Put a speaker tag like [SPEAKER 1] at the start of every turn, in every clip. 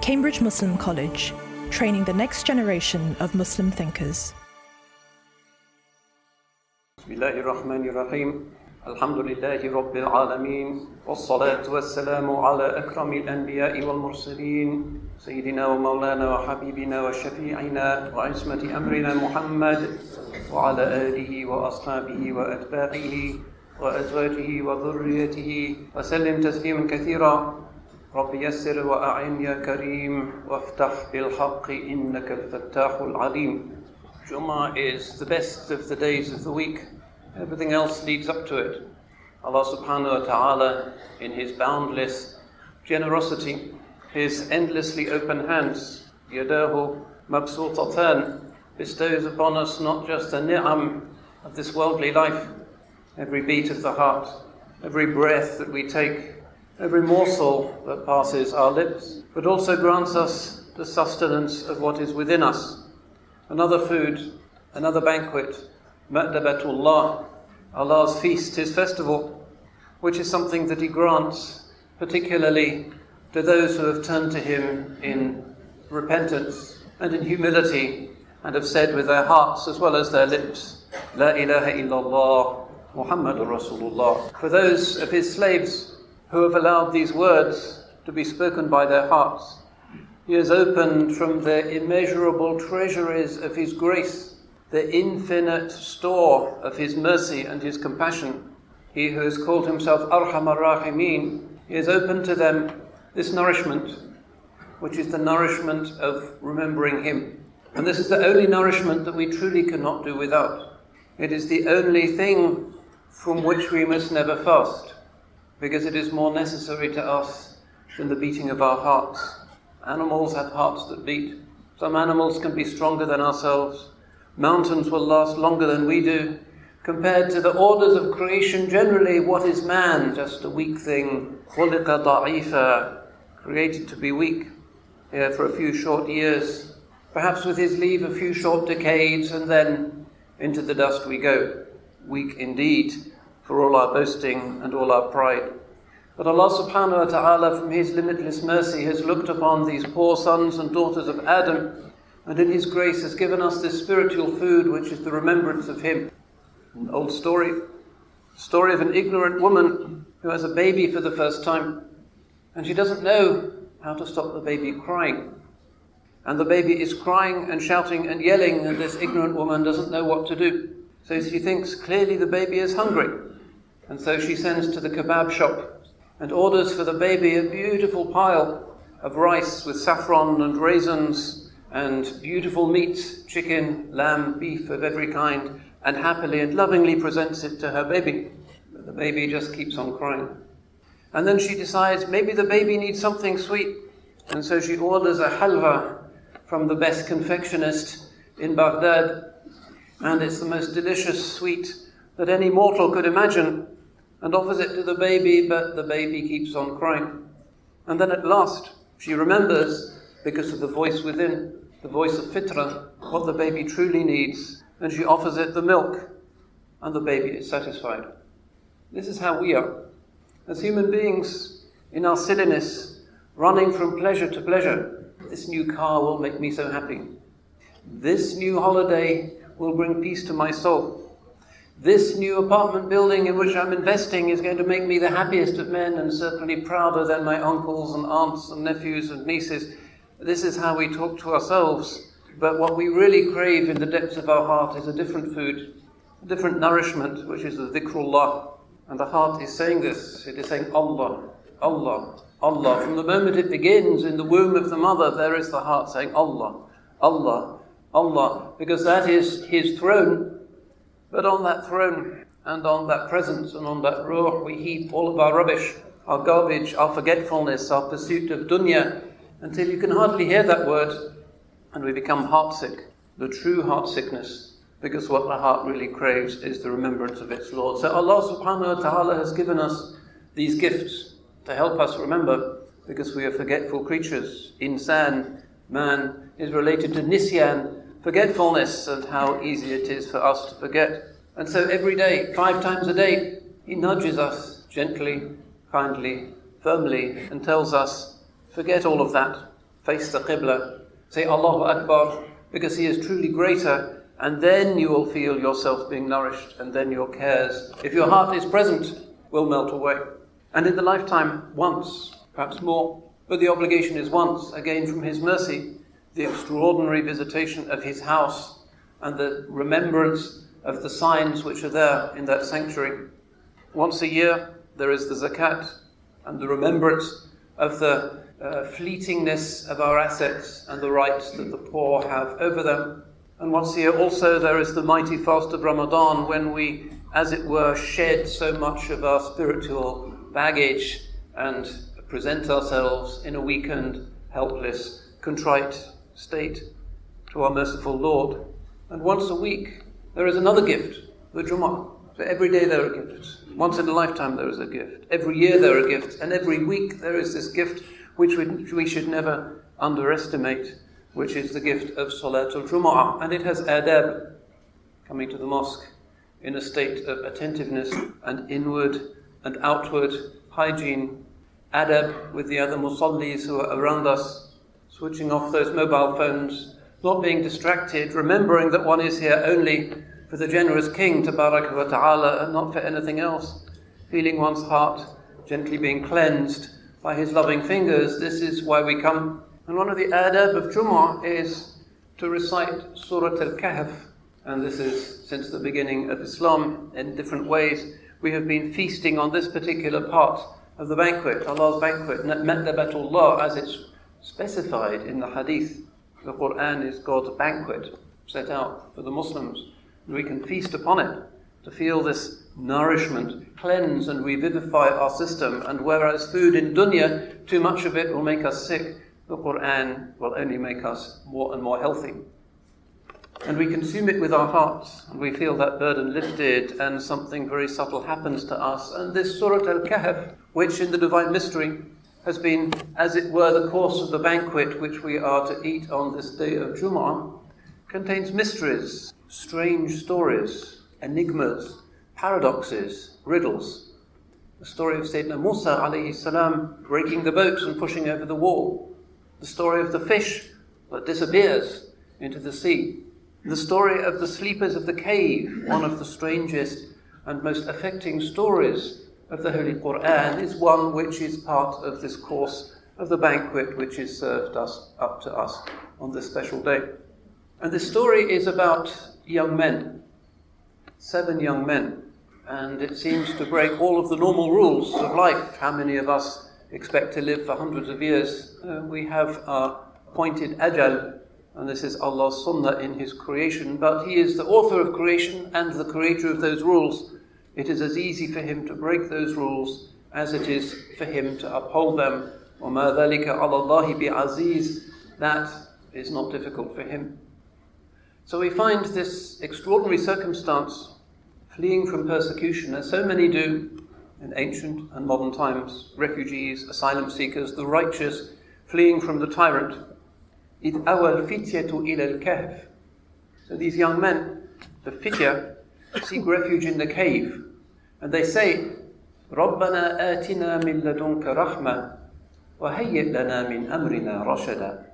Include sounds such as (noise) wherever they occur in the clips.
[SPEAKER 1] Cambridge Muslim College, training the next generation of Muslim thinkers.
[SPEAKER 2] بسم الله الرحمن الرحيم الحمد لله رب العالمين والصلاة والسلام على أكرم الأنبياء والمرسلين سيدنا ومولانا وحبيبنا وشفيعنا وعصمة أمرنا محمد وعلى آله وأصحابه وأتباعه وأزواجه وذريته وسلم تسليما كثيرا رب يسر وأعن يا كريم وافتح بالحق إنك الفتاح العليم Jummah is the best of the days of the week. Everything else leads up to it. Allah subhanahu wa ta'ala, in His boundless generosity, His endlessly open hands, yadahu mabsutatan, bestows upon us not just the ni'am of this worldly life, every beat of the heart, every breath that we take, every morsel that passes our lips, but also grants us the sustenance of what is within us. Another food, another banquet, Ma'dabatullah, Allah's feast, His festival, which is something that He grants particularly to those who have turned to Him in repentance and in humility and have said with their hearts as well as their lips, La ilaha illallah, Muhammadur Rasulullah. For those of His slaves who have allowed these words to be spoken by their hearts, He has opened from the immeasurable treasuries of His grace the infinite store of His mercy and His compassion. He who has called Himself Arhamar Rahimeen, He has opened to them this nourishment, which is the nourishment of remembering Him. And this is the only nourishment that we truly cannot do without. It is the only thing from which we must never fast, because it is more necessary to us than the beating of our hearts. Animals have hearts that beat. Some animals can be stronger than ourselves. Mountains will last longer than we do. Compared to the orders of creation, generally, what is man? Just a weak thing. خُلِقَ ضَعِيفًا Created to be weak. Here for a few short years. Perhaps with his leave, a few short decades, and then into the dust we go. Weak indeed, for all our boasting and all our pride. But Allah subhanahu wa ta'ala, from His limitless mercy, has looked upon these poor sons and daughters of Adam and in His grace has given us this spiritual food which is the remembrance of Him. An old story, story of an ignorant woman who has a baby for the first time, and she doesn't know how to stop the baby crying. And the baby is crying and shouting and yelling, and this ignorant woman doesn't know what to do. So she thinks clearly the baby is hungry. And so she sends to the kebab shop and orders for the baby a beautiful pile of rice with saffron and raisins and beautiful meat, chicken, lamb, beef of every kind, and happily and lovingly presents it to her baby. But the baby just keeps on crying. And then she decides maybe the baby needs something sweet, and so she orders a halwa from the best confectionist in Baghdad, and it's the most delicious sweet that any mortal could imagine, and offers it to the baby, but the baby keeps on crying. And then at last, she remembers, because of the voice within, the voice of fitra, what the baby truly needs, and she offers it the milk, and the baby is satisfied. This is how we are. As human beings, in our silliness, running from pleasure to pleasure, this new car will make me so happy. This new holiday will bring peace to my soul. This new apartment building in which I'm investing is going to make me the happiest of men and certainly prouder than my uncles and aunts and nephews and nieces. This is how we talk to ourselves. But what we really crave in the depths of our heart is a different food, a different nourishment, which is the dhikrullah. And the heart is saying this. It is saying Allah, Allah, Allah. From the moment it begins in the womb of the mother, there is the heart saying Allah, Allah, Allah. Because that is His throne. But on that throne and on that presence and on that ruh, we heap all of our rubbish, our garbage, our forgetfulness, our pursuit of dunya, until you can hardly hear that word and we become heartsick, the true heartsickness, because what the heart really craves is the remembrance of its Lord. So Allah subhanahu wa ta'ala has given us these gifts to help us remember, because we are forgetful creatures. Insan, man, is related to nisyan, forgetfulness, and how easy it is for us to forget. And so every day, five times a day, He nudges us gently, kindly, firmly, and tells us, forget all of that. face the Qibla, say Allahu Akbar, because He is truly greater, and then you will feel yourself being nourished, and then your cares, if your heart is present, will melt away. And in the lifetime, once, perhaps more, but the obligation is once, again from His mercy, the extraordinary visitation of His house and the remembrance of the signs which are there in that sanctuary. Once a year, there is the zakat and the remembrance of the uh, fleetingness of our assets and the rights that the poor have over them. And once a year also there is the mighty fast of Ramadan when we, as it were, shed so much of our spiritual baggage and present ourselves in a weakened, helpless, contrite state to our merciful Lord. And once a week there is another gift, the Jummah. So every day there are gifts. Once in a lifetime there is a gift. Every year there are gifts. And every week there is this gift which we should never underestimate, which is the gift of Salatul Jumu'ah. And it has adab, coming to the mosque in a state of attentiveness and inward and outward hygiene, adab with the other musallis who are around us, switching off those mobile phones, not being distracted, remembering that one is here only for the generous King, Tabaraka wa Ta'ala, and not for anything else, feeling one's heart gently being cleansed by his loving fingers. This is why we come. And one of the adab of Jumu'ah is to recite Surah Al Kahf. And this is since the beginning of Islam in different ways. We have been feasting on this particular part of the banquet, Allah's banquet, Ma'dabatullah, as it's specified in the Hadith. The Quran is God's banquet set out for the Muslims. And we can feast upon it to feel this nourishment, cleanse and revivify our system. And whereas food in dunya, too much of it will make us sick, the Quran will only make us more and more healthy. And we consume it with our hearts, and we feel that burden lifted, and something very subtle happens to us. And this Surah Al Kahf, which in the Divine Mystery has been, as it were, the course of the banquet which we are to eat on this day of Jum'ah, contains mysteries, strange stories, enigmas, paradoxes, riddles. The story of Sayyidina Musa alayhi salam breaking the boats and pushing over the wall. The story of the fish that disappears into the sea. The story of the sleepers of the cave, one of the strangest and most affecting stories of the Holy Quran, is one which is part of this course of the banquet which is served us up to us on this special day. And this story is about young men, seven young men, and it seems to break all of the normal rules of life. How many of us expect to live for hundreds of years? Uh, we have our appointed ajal, and this is Allah's sunnah in His creation, but He is the author of creation and the creator of those rules. It is as easy for Him to break those rules as it is for Him to uphold them. وَمَا ذَلِكَ عَلَى اللَّهِ بِعَزِيزٍ That is not difficult for Him. So we find this extraordinary circumstance fleeing from persecution, as so many do in ancient and modern times refugees, asylum seekers, the righteous fleeing from the tyrant. إِذْ أَوَى الْفِتْيَةُ إِلَى الْكَهْفِ So these young men, the fitya, seek refuge in the cave, and they say, رَبَّنَا آتِنَا مِن لَدُنْكَ رَحْمَةً وَهَيِّئْ لَنَا مِنْ أَمْرِنَا رَشَدًا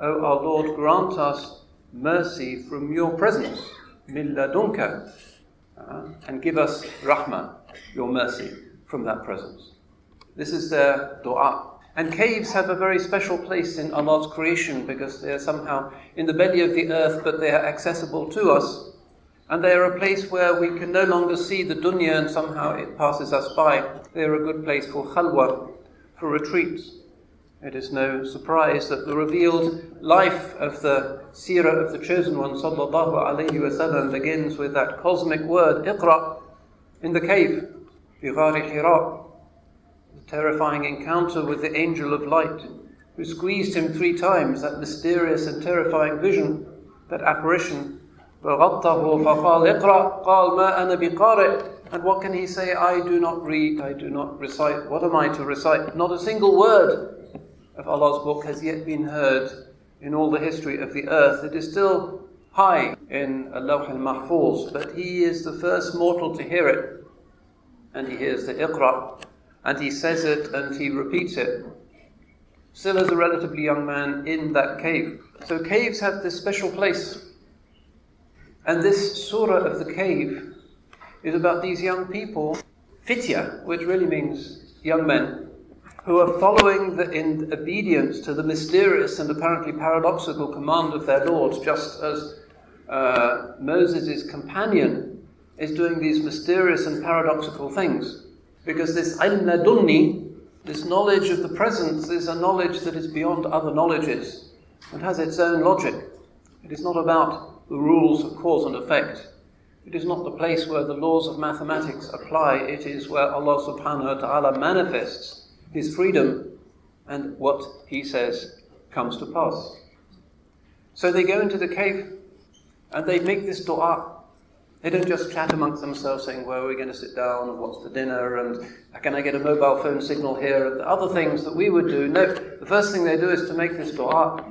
[SPEAKER 2] O our Lord, grant us mercy from your presence, min ladunka, uh, and give us rahmah, your mercy, from that presence. This is their dua. And caves have a very special place in Allah's creation because they are somehow in the belly of the earth, but they are accessible to us. and they are a place where we can no longer see the dunya and somehow it passes us by. They are a good place for khalwa, for retreats. It is no surprise that the revealed life of the seerah of the chosen one, sallallahu alayhi wasallam, begins with that cosmic word, iqra, in the cave, bighari hira, the terrifying encounter with the angel of light, who squeezed him three times, that mysterious and terrifying vision, that apparition. فغطه فقال اقرأ قال ما أنا بقارئ and what can he say? I do not read, I do not recite. What am I to recite? Not a single word of Allah's book has yet been heard in all the history of the earth. It is still high in Lawh al Mahfuz, but he is the first mortal to hear it. And he hears the Iqra, and he says it and he repeats it. still as a relatively young man in that cave. So caves have this special place. And this surah of the cave is about these young people, fitya, which really means young men, who are following the, in obedience to the mysterious and apparently paradoxical command of their Lord, just as uh, Moses' companion is doing these mysterious and paradoxical things. Because this ilm ladunni, this knowledge of the presence, is a knowledge that is beyond other knowledges and has its own logic. It is not about the rules of cause and effect. It is not the place where the laws of mathematics apply. It is where Allah subhanahu wa ta'ala manifests His freedom and what He says comes to pass. So they go into the cave and they make this dua. They don't just chat amongst themselves saying, Where are we going to sit down? What's the dinner? And uh, can I get a mobile phone signal here? And the other things that we would do. No, the first thing they do is to make this dua.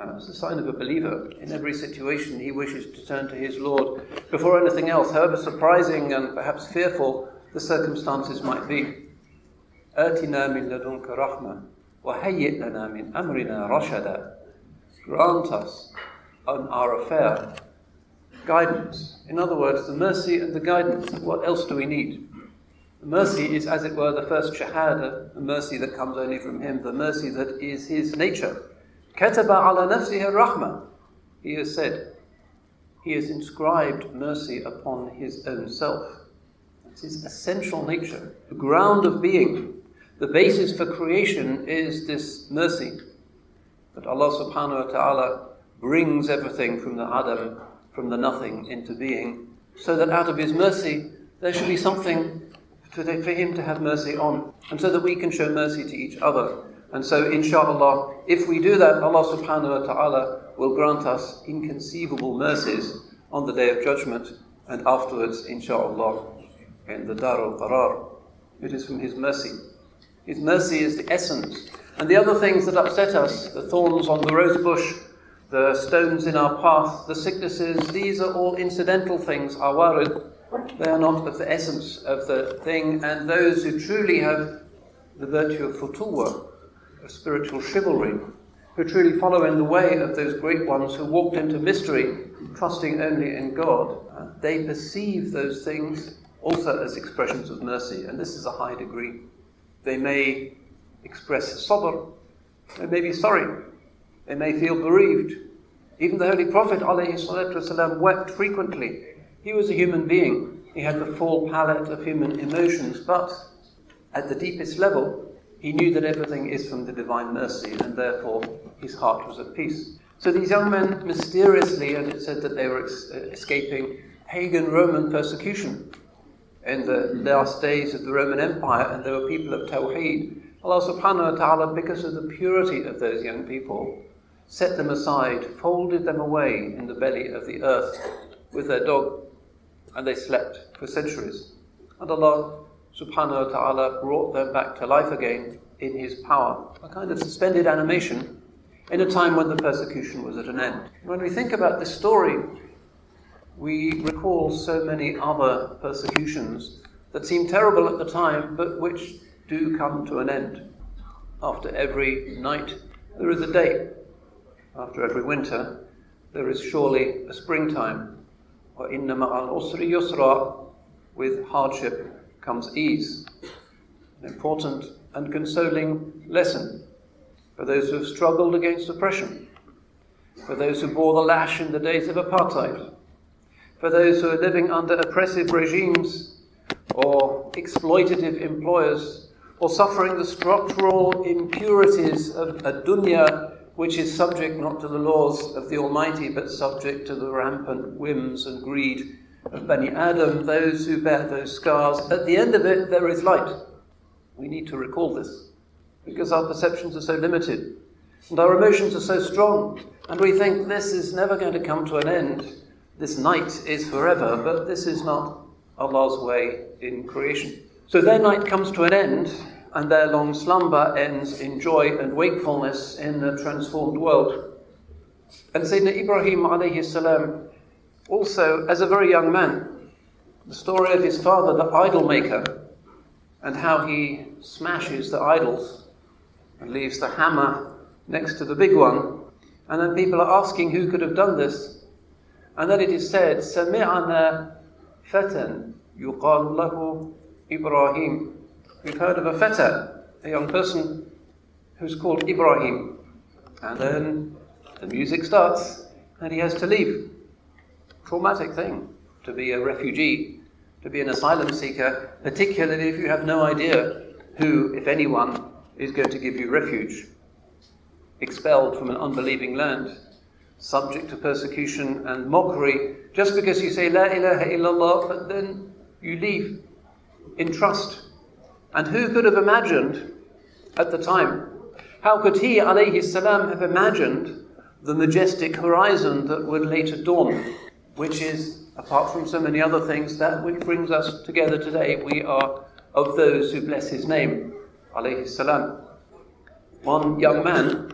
[SPEAKER 2] Uh, it's a sign of a believer. In every situation, he wishes to turn to his Lord before anything else, however surprising and perhaps fearful the circumstances might be. آتنا من لدنك رحمة وهيئ لنا من أمرنا رشدا Grant us on our affair guidance. In other words, the mercy and the guidance. What else do we need? The mercy is, as it were, the first shahada, the mercy that comes only from Him, the mercy that is His nature. Kataba ala nafsihi rahma. He has said, He has inscribed mercy upon His own self. It's His essential nature, the ground of being. The basis for creation is this mercy that Allah subhanahu wa ta'ala brings everything from the Adam, from the nothing, into being, so that out of His mercy there should be something for Him to have mercy on, and so that we can show mercy to each other. And so, inshallah, if we do that, Allah subhanahu wa ta'ala will grant us inconceivable mercies on the day of judgment and afterwards, inshallah, in the Dar al Qarar. It is from His mercy. His mercy is the essence. And the other things that upset us, the thorns on the rose bush, the stones in our path, the sicknesses, these are all incidental things, awarid. They are not of the essence of the thing. And those who truly have the virtue of futuwa, of spiritual chivalry, who truly follow in the way of those great ones who walked into mystery, trusting only in God, they perceive those things also as expressions of mercy, and this is a high degree. They may express sabr, they may be sorry, they may feel bereaved. Even the Holy Prophet ﷺ wept frequently. He was a human being. He had the full palette of human emotions, but at the deepest level, he knew that everything is from the divine mercy, and therefore his heart was at peace. So these young men mysteriously, and it said that they were ex- uh, escaping pagan Roman persecution in the last days of the Roman Empire, and they were people of Tawheed. Allah subhanahu wa ta'ala, because of the purity of those young people, set them aside, folded them away in the belly of the earth with their dog, and they slept for centuries. And Allah subhanahu wa ta'ala brought them back to life again in his power. A kind of suspended animation in a time when the persecution was at an end. When we think about this story, we recall so many other persecutions that seem terrible at the time, but which do come to an end. After every night, there is a day. After every winter, there is surely a springtime. Or inna ma'al usri yusra, with hardship comes ease. An important and consoling lesson for those who have struggled against oppression, for those who bore the lash in the days of apartheid, for those who are living under oppressive regimes or exploitative employers, or suffering the structural impurities of a dunya which is subject not to the laws of the Almighty but subject to the rampant whims and greed of Bani Adam, those who bear those scars, at the end of it, there is light. We need to recall this because our perceptions are so limited and our emotions are so strong, and we think this is never going to come to an end. This night is forever, but this is not Allah's way in creation. So their night comes to an end, and their long slumber ends in joy and wakefulness in a transformed world. And Sayyidina Ibrahim alayhi salam also, as a very young man, the story of his father, the idol maker, and how he smashes the idols and leaves the hammer next to the big one. And then people are asking who could have done this. And then it is said, سَمِعَنَا فَتًا يُقَالُ لَهُ Ibrahim. We've heard of a fata, a young person who's called Ibrahim. And then the music starts and he has to leave. Traumatic thing to be a refugee, to be an asylum seeker, particularly if you have no idea who, if anyone, is going to give you refuge. Expelled from an unbelieving land, subject to persecution and mockery, just because you say La ilaha illallah, but then you leave in trust. And who could have imagined at the time? How could he, alayhi salam, have imagined the majestic horizon that would later dawn, which is, apart from so many other things, that which brings us together today? We are of those who bless his name, alayhi salam. One young man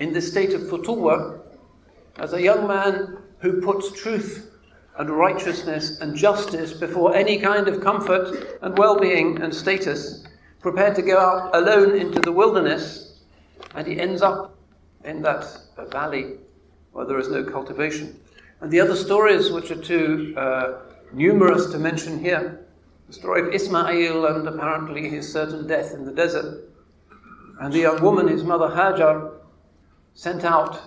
[SPEAKER 2] in the state of futuwa, as a young man who puts truth and righteousness and justice before any kind of comfort and well being and status, prepared to go out alone into the wilderness, and he ends up in that valley where there is no cultivation. And the other stories, which are too uh, numerous to mention here, the story of Ismail and apparently his certain death in the desert, and the young woman, his mother Hajar, sent out,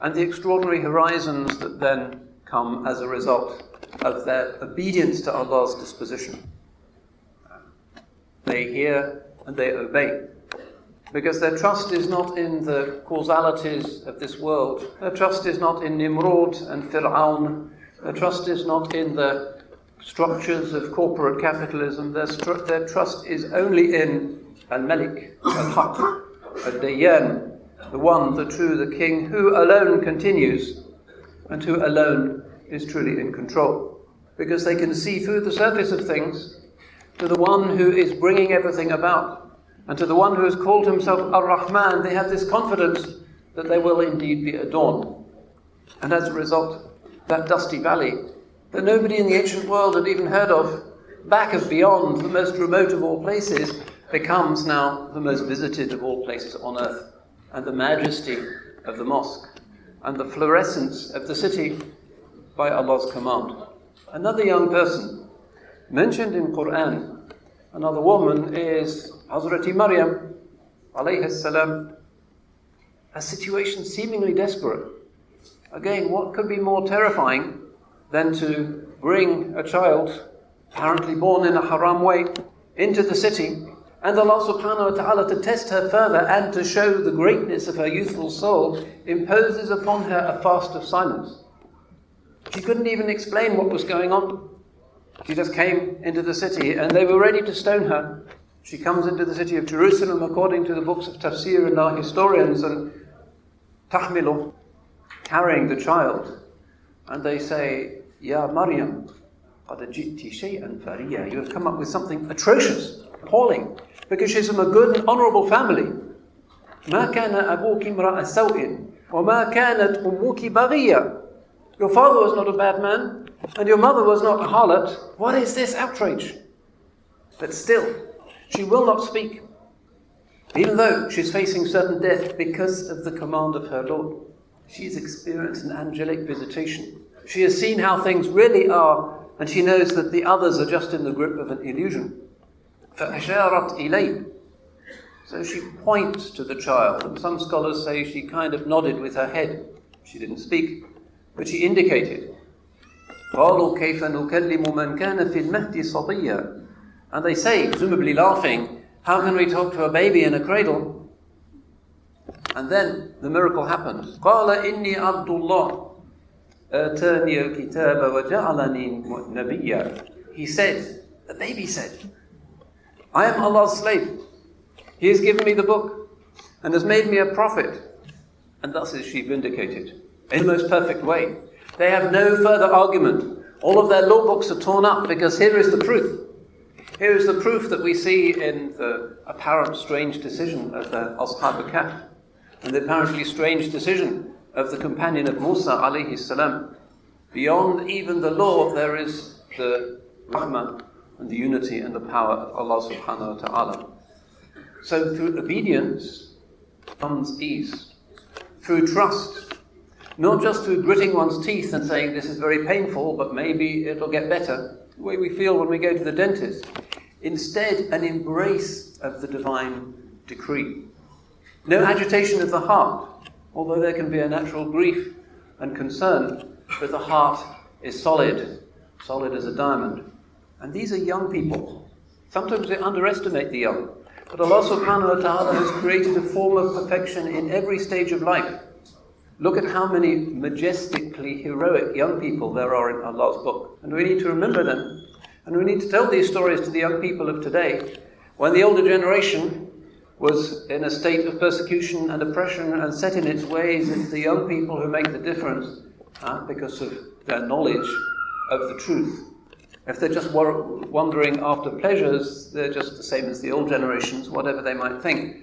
[SPEAKER 2] and the extraordinary horizons that then come as a result of their obedience to Allah's disposition. They hear and they obey. Because their trust is not in the causalities of this world. Their trust is not in Nimrod and Fir'aun. Their trust is not in the structures of corporate capitalism. Their, stru- their trust is only in Al-Malik, Al-Haq, Al-Dayyan, the one, the true, the king, who alone continues and who alone is truly in control. Because they can see through the surface of things to the one who is bringing everything about. And to the one who has called himself Ar Rahman, they have this confidence that they will indeed be adorned. And as a result, that dusty valley that nobody in the ancient world had even heard of, back of beyond, the most remote of all places, becomes now the most visited of all places on earth. And the majesty of the mosque and the fluorescence of the city by Allah's command. Another young person mentioned in Quran, another woman is Hazrati Maryam alayhi salam, a situation seemingly desperate. Again, what could be more terrifying than to bring a child, apparently born in a haram way, into the city, and Allah subhanahu wa ta'ala to test her further and to show the greatness of her youthful soul, imposes upon her a fast of silence. She couldn't even explain what was going on. She just came into the city and they were ready to stone her. She comes into the city of Jerusalem according to the books of tafsir and our historians and tahmilu, carrying the child. And they say, Ya Maryam, you have come up with something atrocious, appalling, because she's from a good and honourable family. ما كان أبوك امرأ سوء وما كانت أمك بغية your father was not a bad man, and your mother was not a harlot. What is this outrage? But still, she will not speak, even though she's facing certain death because of the command of her Lord. She's experienced an angelic visitation. She has seen how things really are, and she knows that the others are just in the grip of an illusion. فأشارت إليه so she points to the child, and some scholars say she kind of nodded with her head. She didn't speak which he indicated. قالوا كيف نكلم من كان في المهد صبيا And they say, presumably laughing, how can we talk to a baby in a cradle? And then the miracle happens. قال إني عبد الله آتاني الكتاب وجعلني نبيا He said, the baby said, I am Allah's slave. He has given me the book and has made me a prophet. And thus is she vindicated in the most perfect way. They have no further argument. All of their law books are torn up because here is the proof. Here is the proof that we see in the apparent strange decision of the Ashab Kahf and the apparently strange decision of the companion of Musa alayhi salam. Beyond even the law, there is the rahmah and the unity and the power of Allah subhanahu wa ta'ala. So through obedience comes ease. Through trust. Not just through gritting one's teeth and saying, this is very painful, but maybe it'll get better, the way we feel when we go to the dentist. Instead, an embrace of the divine decree. No agitation of the heart, although there can be a natural grief and concern, but the heart is solid, solid as a diamond. And these are young people. Sometimes we underestimate the young. But Allah subhanahu wa ta'ala has created a form of perfection in every stage of life. Look at how many majestically heroic young people there are in Allah's book. And we need to remember them. And we need to tell these stories to the young people of today. When the older generation was in a state of persecution and oppression and set in its ways, it's the young people who make the difference uh, because of their knowledge of the truth. If they're just wandering after pleasures, they're just the same as the old generations, whatever they might think.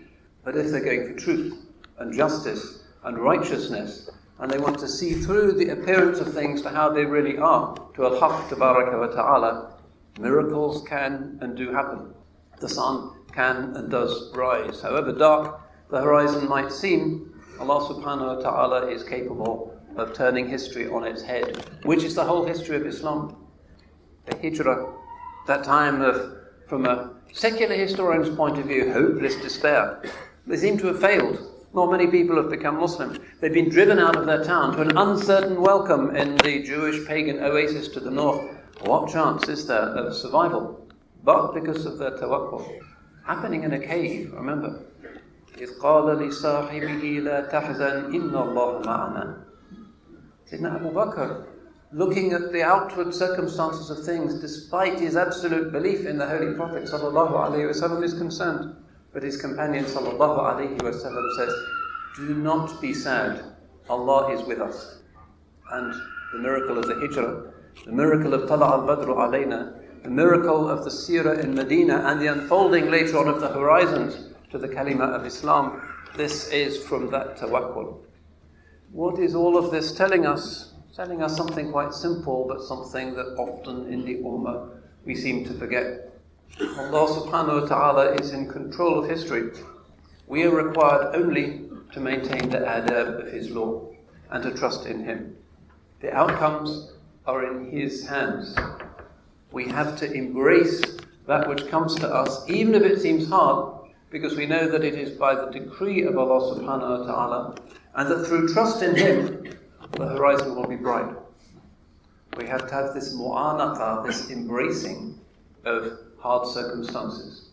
[SPEAKER 2] But if they're going for truth and justice and righteousness, and they want to see through the appearance of things to how they really are, to Al-Haq wa ta'ala, miracles can and do happen. The sun can and does rise. However dark the horizon might seem, Allah subhanahu wa ta'ala is capable of turning history on its head, which is the whole history of Islam. The Hijrah, that time of, from a secular historian's point of view, hopeless despair. They seem to have failed. Not many people have become Muslim. They've been driven out of their town to an uncertain welcome in the Jewish pagan oasis to the north. What chance is there of survival? But because of their tawakkul. Happening in a cave, remember. إذ قال لصاحبه لا تحزن إن الله معنا Sayyidina Abu Bakr, looking at the outward circumstances of things, despite his absolute belief in the Holy Prophet وسلم, is concerned. But his companion وسلم, says, Do not be sad, Allah is with us. And the miracle of the Hijrah, the miracle of Tala al Badru alayna, the miracle of the Seerah in Medina, and the unfolding later on of the horizons to the Kalima of Islam, this is from that tawakkul. What is all of this telling us? Telling us something quite simple, but something that often in the Ummah we seem to forget. Allah subhanahu wa ta'ala is in control of history. We are required only to maintain the adab of His law and to trust in Him. The outcomes are in His hands. We have to embrace that which comes to us, even if it seems hard, because we know that it is by the decree of Allah subhanahu wa ta'ala and that through trust in Him, the horizon will be bright. We have to have this mu'anaka, this embracing of hard circumstances.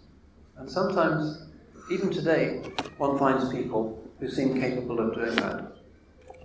[SPEAKER 2] And sometimes, even today, one finds people who seem capable of doing that.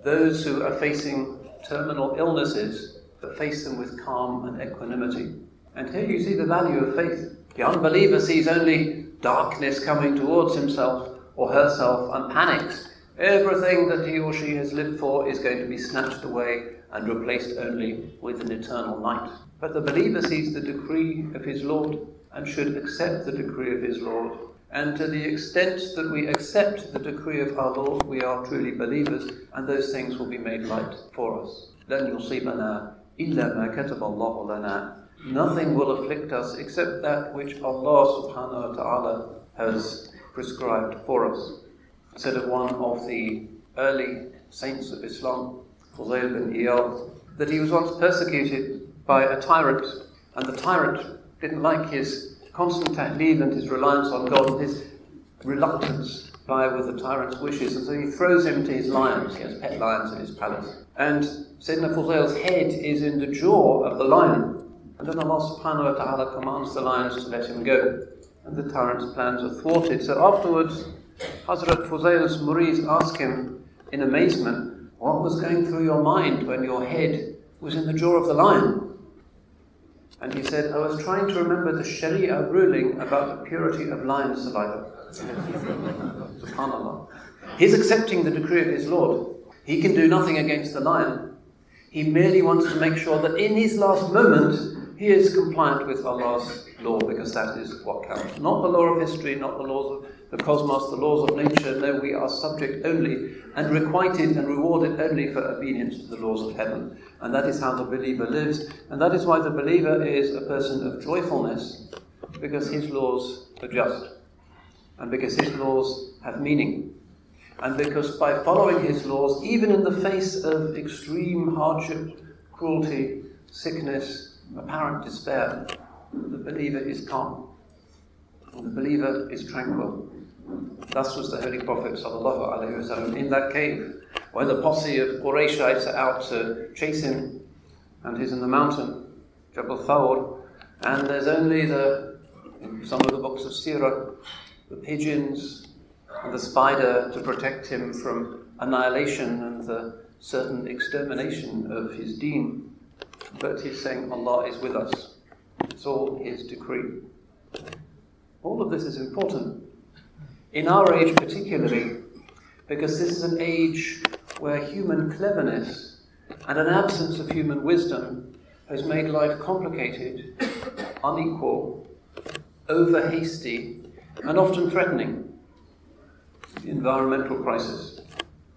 [SPEAKER 2] Those who are facing terminal illnesses, but face them with calm and equanimity. And here you see the value of faith. The unbeliever sees only darkness coming towards himself or herself and panics Everything that he or she has lived for is going to be snatched away and replaced only with an eternal night. But the believer sees the decree of his Lord and should accept the decree of his Lord. And to the extent that we accept the decree of our Lord, we are truly believers, and those things will be made right for us. لن يصيبنا إلا ما كتب الله لنا. Nothing will afflict us except that which Allah subhanahu wa ta'ala has prescribed for us said of one of the early saints of Islam, Fudayl bin Iyad, that he was once persecuted by a tyrant, and the tyrant didn't like his constant tahleel and his reliance on God and his reluctance by with the tyrant's wishes, and so he throws him to his lions. He has pet lions in his palace. And Sayyidina Fudayl's head is in the jaw of the lion. And then Allah subhanahu wa ta'ala commands the lions to let him go. And the tyrant's plans are thwarted. So afterwards, Hazrat Fuzail's Murids asked him in amazement, What was going through your mind when your head was in the jaw of the lion? And he said, I was trying to remember the Sharia ruling about the purity of lion saliva. (laughs) SubhanAllah. He's accepting the decree of his Lord. He can do nothing against the lion. He merely wants to make sure that in his last moment he is compliant with Allah's law because that is what counts. Not the law of history, not the laws of the cosmos, the laws of nature. No, we are subject only and requited and rewarded only for obedience to the laws of heaven. And that is how the believer lives. And that is why the believer is a person of joyfulness because his laws are just and because his laws have meaning. and because by following his laws, even in the face of extreme hardship, cruelty, sickness, apparent despair, the believer is calm. And the believer is tranquil. Thus was the Holy Prophet وسلم, in that cave when the posse of Quraysh set out to chase him, and he's in the mountain, Jabal Thawr, and there's only the, in some of the books of Sirah, the pigeons and the spider to protect him from annihilation and the certain extermination of his deen. But he's saying Allah is with us. It's all His decree. All of this is important. in our age, particularly, because this is an age where human cleverness and an absence of human wisdom has made life complicated, unequal, over hasty, and often threatening. The environmental crisis.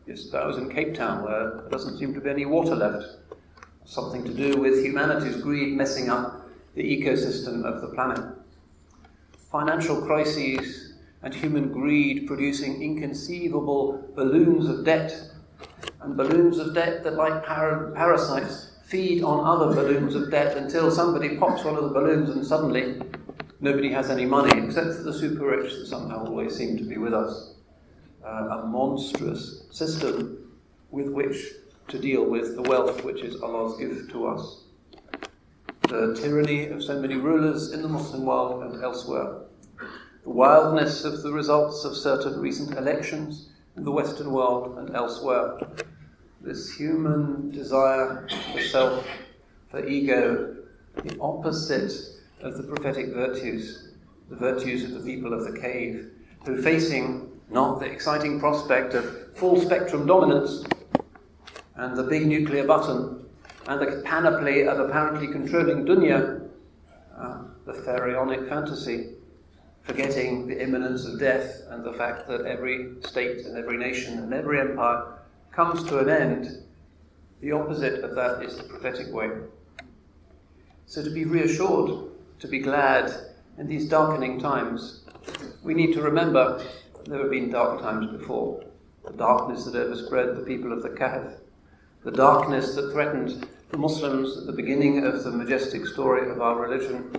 [SPEAKER 2] Yes, I was in Cape Town, where there doesn't seem to be any water left. Something to do with humanity's greed messing up the ecosystem of the planet. Financial crises and human greed producing inconceivable balloons of debt, and balloons of debt that, like par- parasites, feed on other balloons of debt until somebody pops one of the balloons and suddenly nobody has any money except for the super rich that somehow always seem to be with us. Uh, a monstrous system with which to deal with the wealth which is Allah's gift to us. The tyranny of so many rulers in the Muslim world and elsewhere. The wildness of the results of certain recent elections in the Western world and elsewhere. This human desire for self, for ego, the opposite of the prophetic virtues, the virtues of the people of the cave, who facing not the exciting prospect of full spectrum dominance, and the big nuclear button and the panoply of apparently controlling dunya, uh, the pharaonic fantasy, forgetting the imminence of death and the fact that every state and every nation and every empire comes to an end, the opposite of that is the prophetic way. So to be reassured, to be glad in these darkening times, we need to remember there have been dark times before. The darkness that overspread the people of the Kahf, the darkness that threatened Muslims at the beginning of the majestic story of our religion,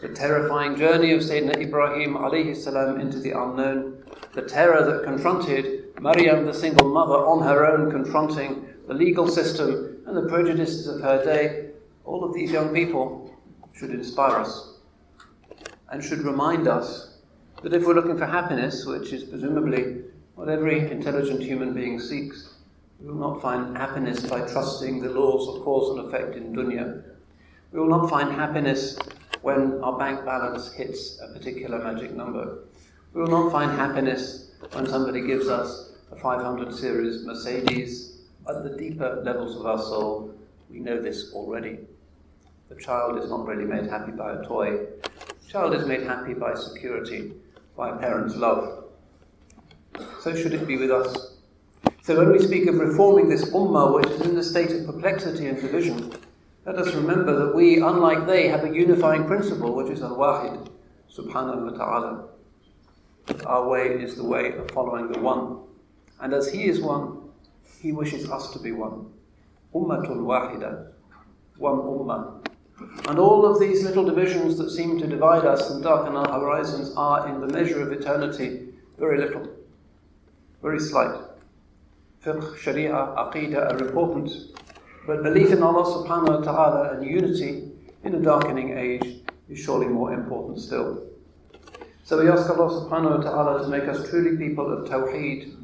[SPEAKER 2] the terrifying journey of Sayyidina Ibrahim alayhi salam into the unknown, the terror that confronted Maryam, the single mother, on her own, confronting the legal system and the prejudices of her day, all of these young people should inspire us and should remind us that if we're looking for happiness, which is presumably what every intelligent human being seeks, we will not find happiness by trusting the laws of cause and effect in dunya. We will not find happiness when our bank balance hits a particular magic number. We will not find happiness when somebody gives us a 500 series Mercedes. At the deeper levels of our soul, we know this already. The child is not really made happy by a toy. The child is made happy by security, by a parent's love. So should it be with us. So when we speak of reforming this ummah, which is in a state of perplexity and division, let us remember that we, unlike they, have a unifying principle, which is al-wahid, subhanahu wa ta'ala. Our way is the way of following the one. And as he is one, he wishes us to be one. Ummatul wahida, one ummah. And all of these little divisions that seem to divide us and darken our horizons are, in the measure of eternity, very little, very slight fiqh, sharia, aqidah are important, but belief in Allah subhanahu wa ta'ala and unity in a darkening age is surely more important still. So we ask Allah subhanahu wa ta'ala to make us truly people of tawheed,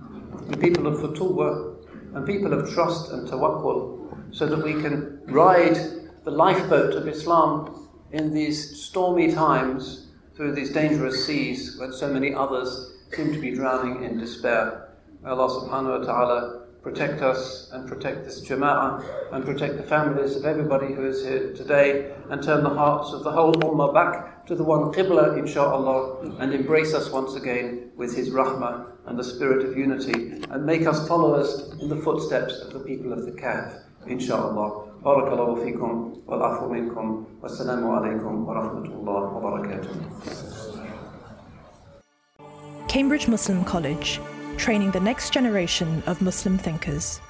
[SPEAKER 2] and people of futuwah, and people of trust and tawakkul, so that we can ride the lifeboat of Islam in these stormy times through these dangerous seas when so many others seem to be drowning in despair. May Allah subhanahu wa ta'ala protect us and protect this jama'ah and protect the families of everybody who is here today and turn the hearts of the whole ummah back to the one qibla insha'Allah and embrace us once again with his rahmah and the spirit of unity and make us followers in the footsteps of the people of the ka'bah insha'Allah. Barakallahu fikum wal afu minkum wassalamu alaykum wa rahmatullah wa
[SPEAKER 1] Cambridge Muslim College training the next generation of Muslim thinkers.